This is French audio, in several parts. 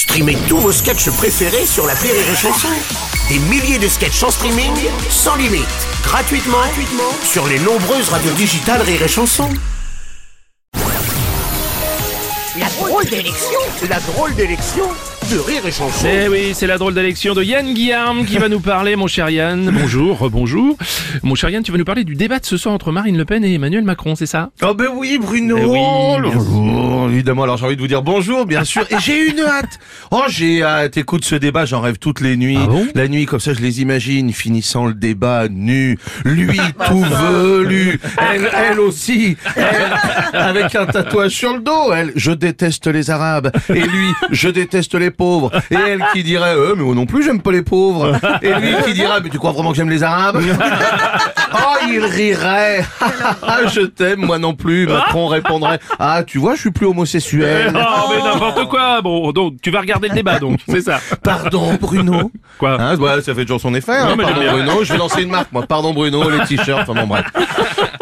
Streamez tous vos sketchs préférés sur la Rire et Chanson. Des milliers de sketchs en streaming, sans limite, gratuitement, gratuitement sur les nombreuses radios digitales Rire et Chanson. La drôle d'élection, la drôle d'élection de Rire et Chanson. Eh oui, c'est la drôle d'élection de Yann Guillaume qui va nous parler, mon cher Yann. Bonjour, bonjour. Mon cher Yann, tu vas nous parler du débat de ce soir entre Marine Le Pen et Emmanuel Macron, c'est ça? Oh ben oui Bruno Eh oui, bien évidemment, alors j'ai envie de vous dire bonjour, bien sûr, et j'ai une hâte. Oh j'ai hâte, écoute ce débat, j'en rêve toutes les nuits. Ah bon La nuit, comme ça, je les imagine, finissant le débat nu, lui tout velu, elle, elle aussi, elle, avec un tatouage sur le dos, elle, je déteste les Arabes, et lui, je déteste les pauvres, et elle qui dirait, euh, mais moi non plus j'aime pas les pauvres, et lui qui dira, mais tu crois vraiment que j'aime les Arabes? Oh, il rirait Ah, je t'aime, moi non plus. Macron répondrait Ah, tu vois, je suis plus homosexuel. Oh, mais n'importe quoi Bon, donc, tu vas regarder le débat, donc, c'est ça. Pardon, Bruno. Quoi Hein, ouais, ça fait toujours son effet. Non, Hein, mais pardon. Bruno. Je vais lancer une marque, moi. Pardon, Bruno, les t-shirts. Enfin bon, bref.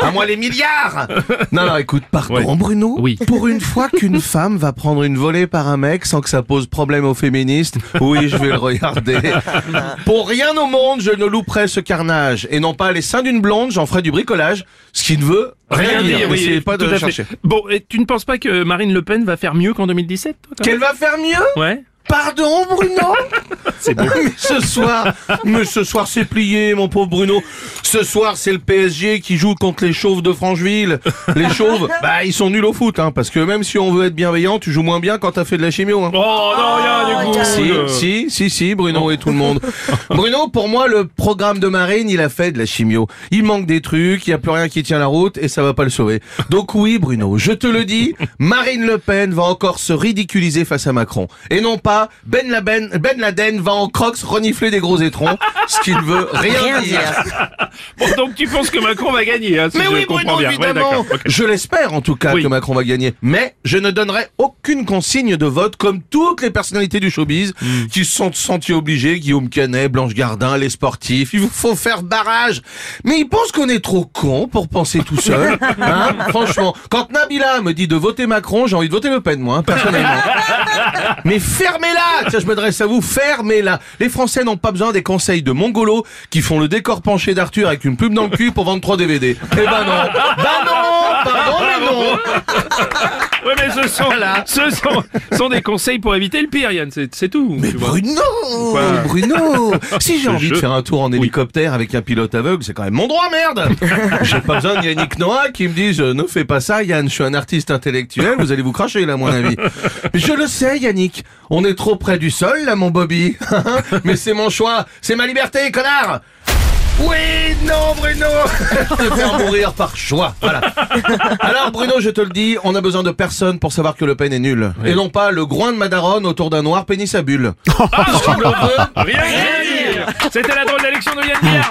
À moi les milliards Non, non, écoute, pardon, Ouais. Bruno. Oui. Pour une fois qu'une femme va prendre une volée par un mec sans que ça pose problème aux féministes, oui, je vais le regarder. Pour rien au monde, je ne louperai ce carnage. Et non pas les seins d'une blonde, j'en ferai du bricolage. Ce qui ne veut rien, dire. N'essayez pas de le chercher. Bon, et tu ne penses pas que Marine Le Pen va faire mieux qu'en 2017 toi, quand Qu'elle va faire mieux? Ouais Pardon, Bruno C'est. Mais ce soir, mais ce soir c'est plié, mon pauvre Bruno. Ce soir, c'est le PSG qui joue contre les chauves de Francheville. Les chauves, bah ils sont nuls au foot, hein, parce que même si on veut être bienveillant, tu joues moins bien quand t'as fait de la chimio. Hein. Oh non, rien du coup Si, euh. si, si, si, Bruno et tout le monde. Bruno, pour moi, le programme de Marine, il a fait de la chimio. Il manque des trucs, il y a plus rien qui tient la route et ça va pas le sauver. Donc oui, Bruno, je te le dis, Marine Le Pen va encore se ridiculiser face à Macron. Et non pas Ben Laden, ben Laden va en crocs renifler des gros étrons, ce qui ne veut rien, dire. Bon, donc tu penses que Macron va gagner, hein, si Mais je oui, comprends Bruno, bien. Évidemment. Je l'espère en tout cas Oui. que Macron va gagner. Mais je ne donnerai aucune consigne de vote comme toutes les personnalités du showbiz Hmm. qui se sont sentis obligés. Guillaume Canet, Blanche Gardin, les sportifs. Il vous faut faire barrage. Mais ils pensent qu'on est trop con pour penser tout seul. Hein Franchement, quand Nabila me dit de voter Macron, j'ai envie de voter Le Pen, moi, hein, personnellement. Mais fermez-la Tiens, je m'adresse à vous, fermez-la Les Français n'ont pas besoin des conseils de mongolos qui font le décor penché d'Arthur avec une pub dans le cul pour vendre trois DVD. Eh ben non. Bah non. Pardon, mais non. Ouais, mais ce sont, ce sont, sont des conseils pour éviter le pire, Yann, c'est tout. Mais tu. Bruno Bruno Si j'ai envie de faire un tour en hélicoptère avec un pilote aveugle, c'est quand même mon droit, merde. J'ai pas besoin de Yannick Noah qui me dise euh, « Ne fais pas ça, Yann, je suis un artiste intellectuel, vous allez vous cracher, là, à mon avis. » Je le sais, Yannick, on est trop près du sol, là, mon Bobby. Mais c'est mon choix, c'est ma liberté, connard oui, non, Bruno Te faire mourir par choix, voilà. Alors, Bruno, je te le dis, on a besoin de personne pour savoir que Le Pen est nul. Et non pas le groin de Madaron autour d'un noir pénis à bulle. Ah, Rien, rien dire C'était la drôle d'élection de Yann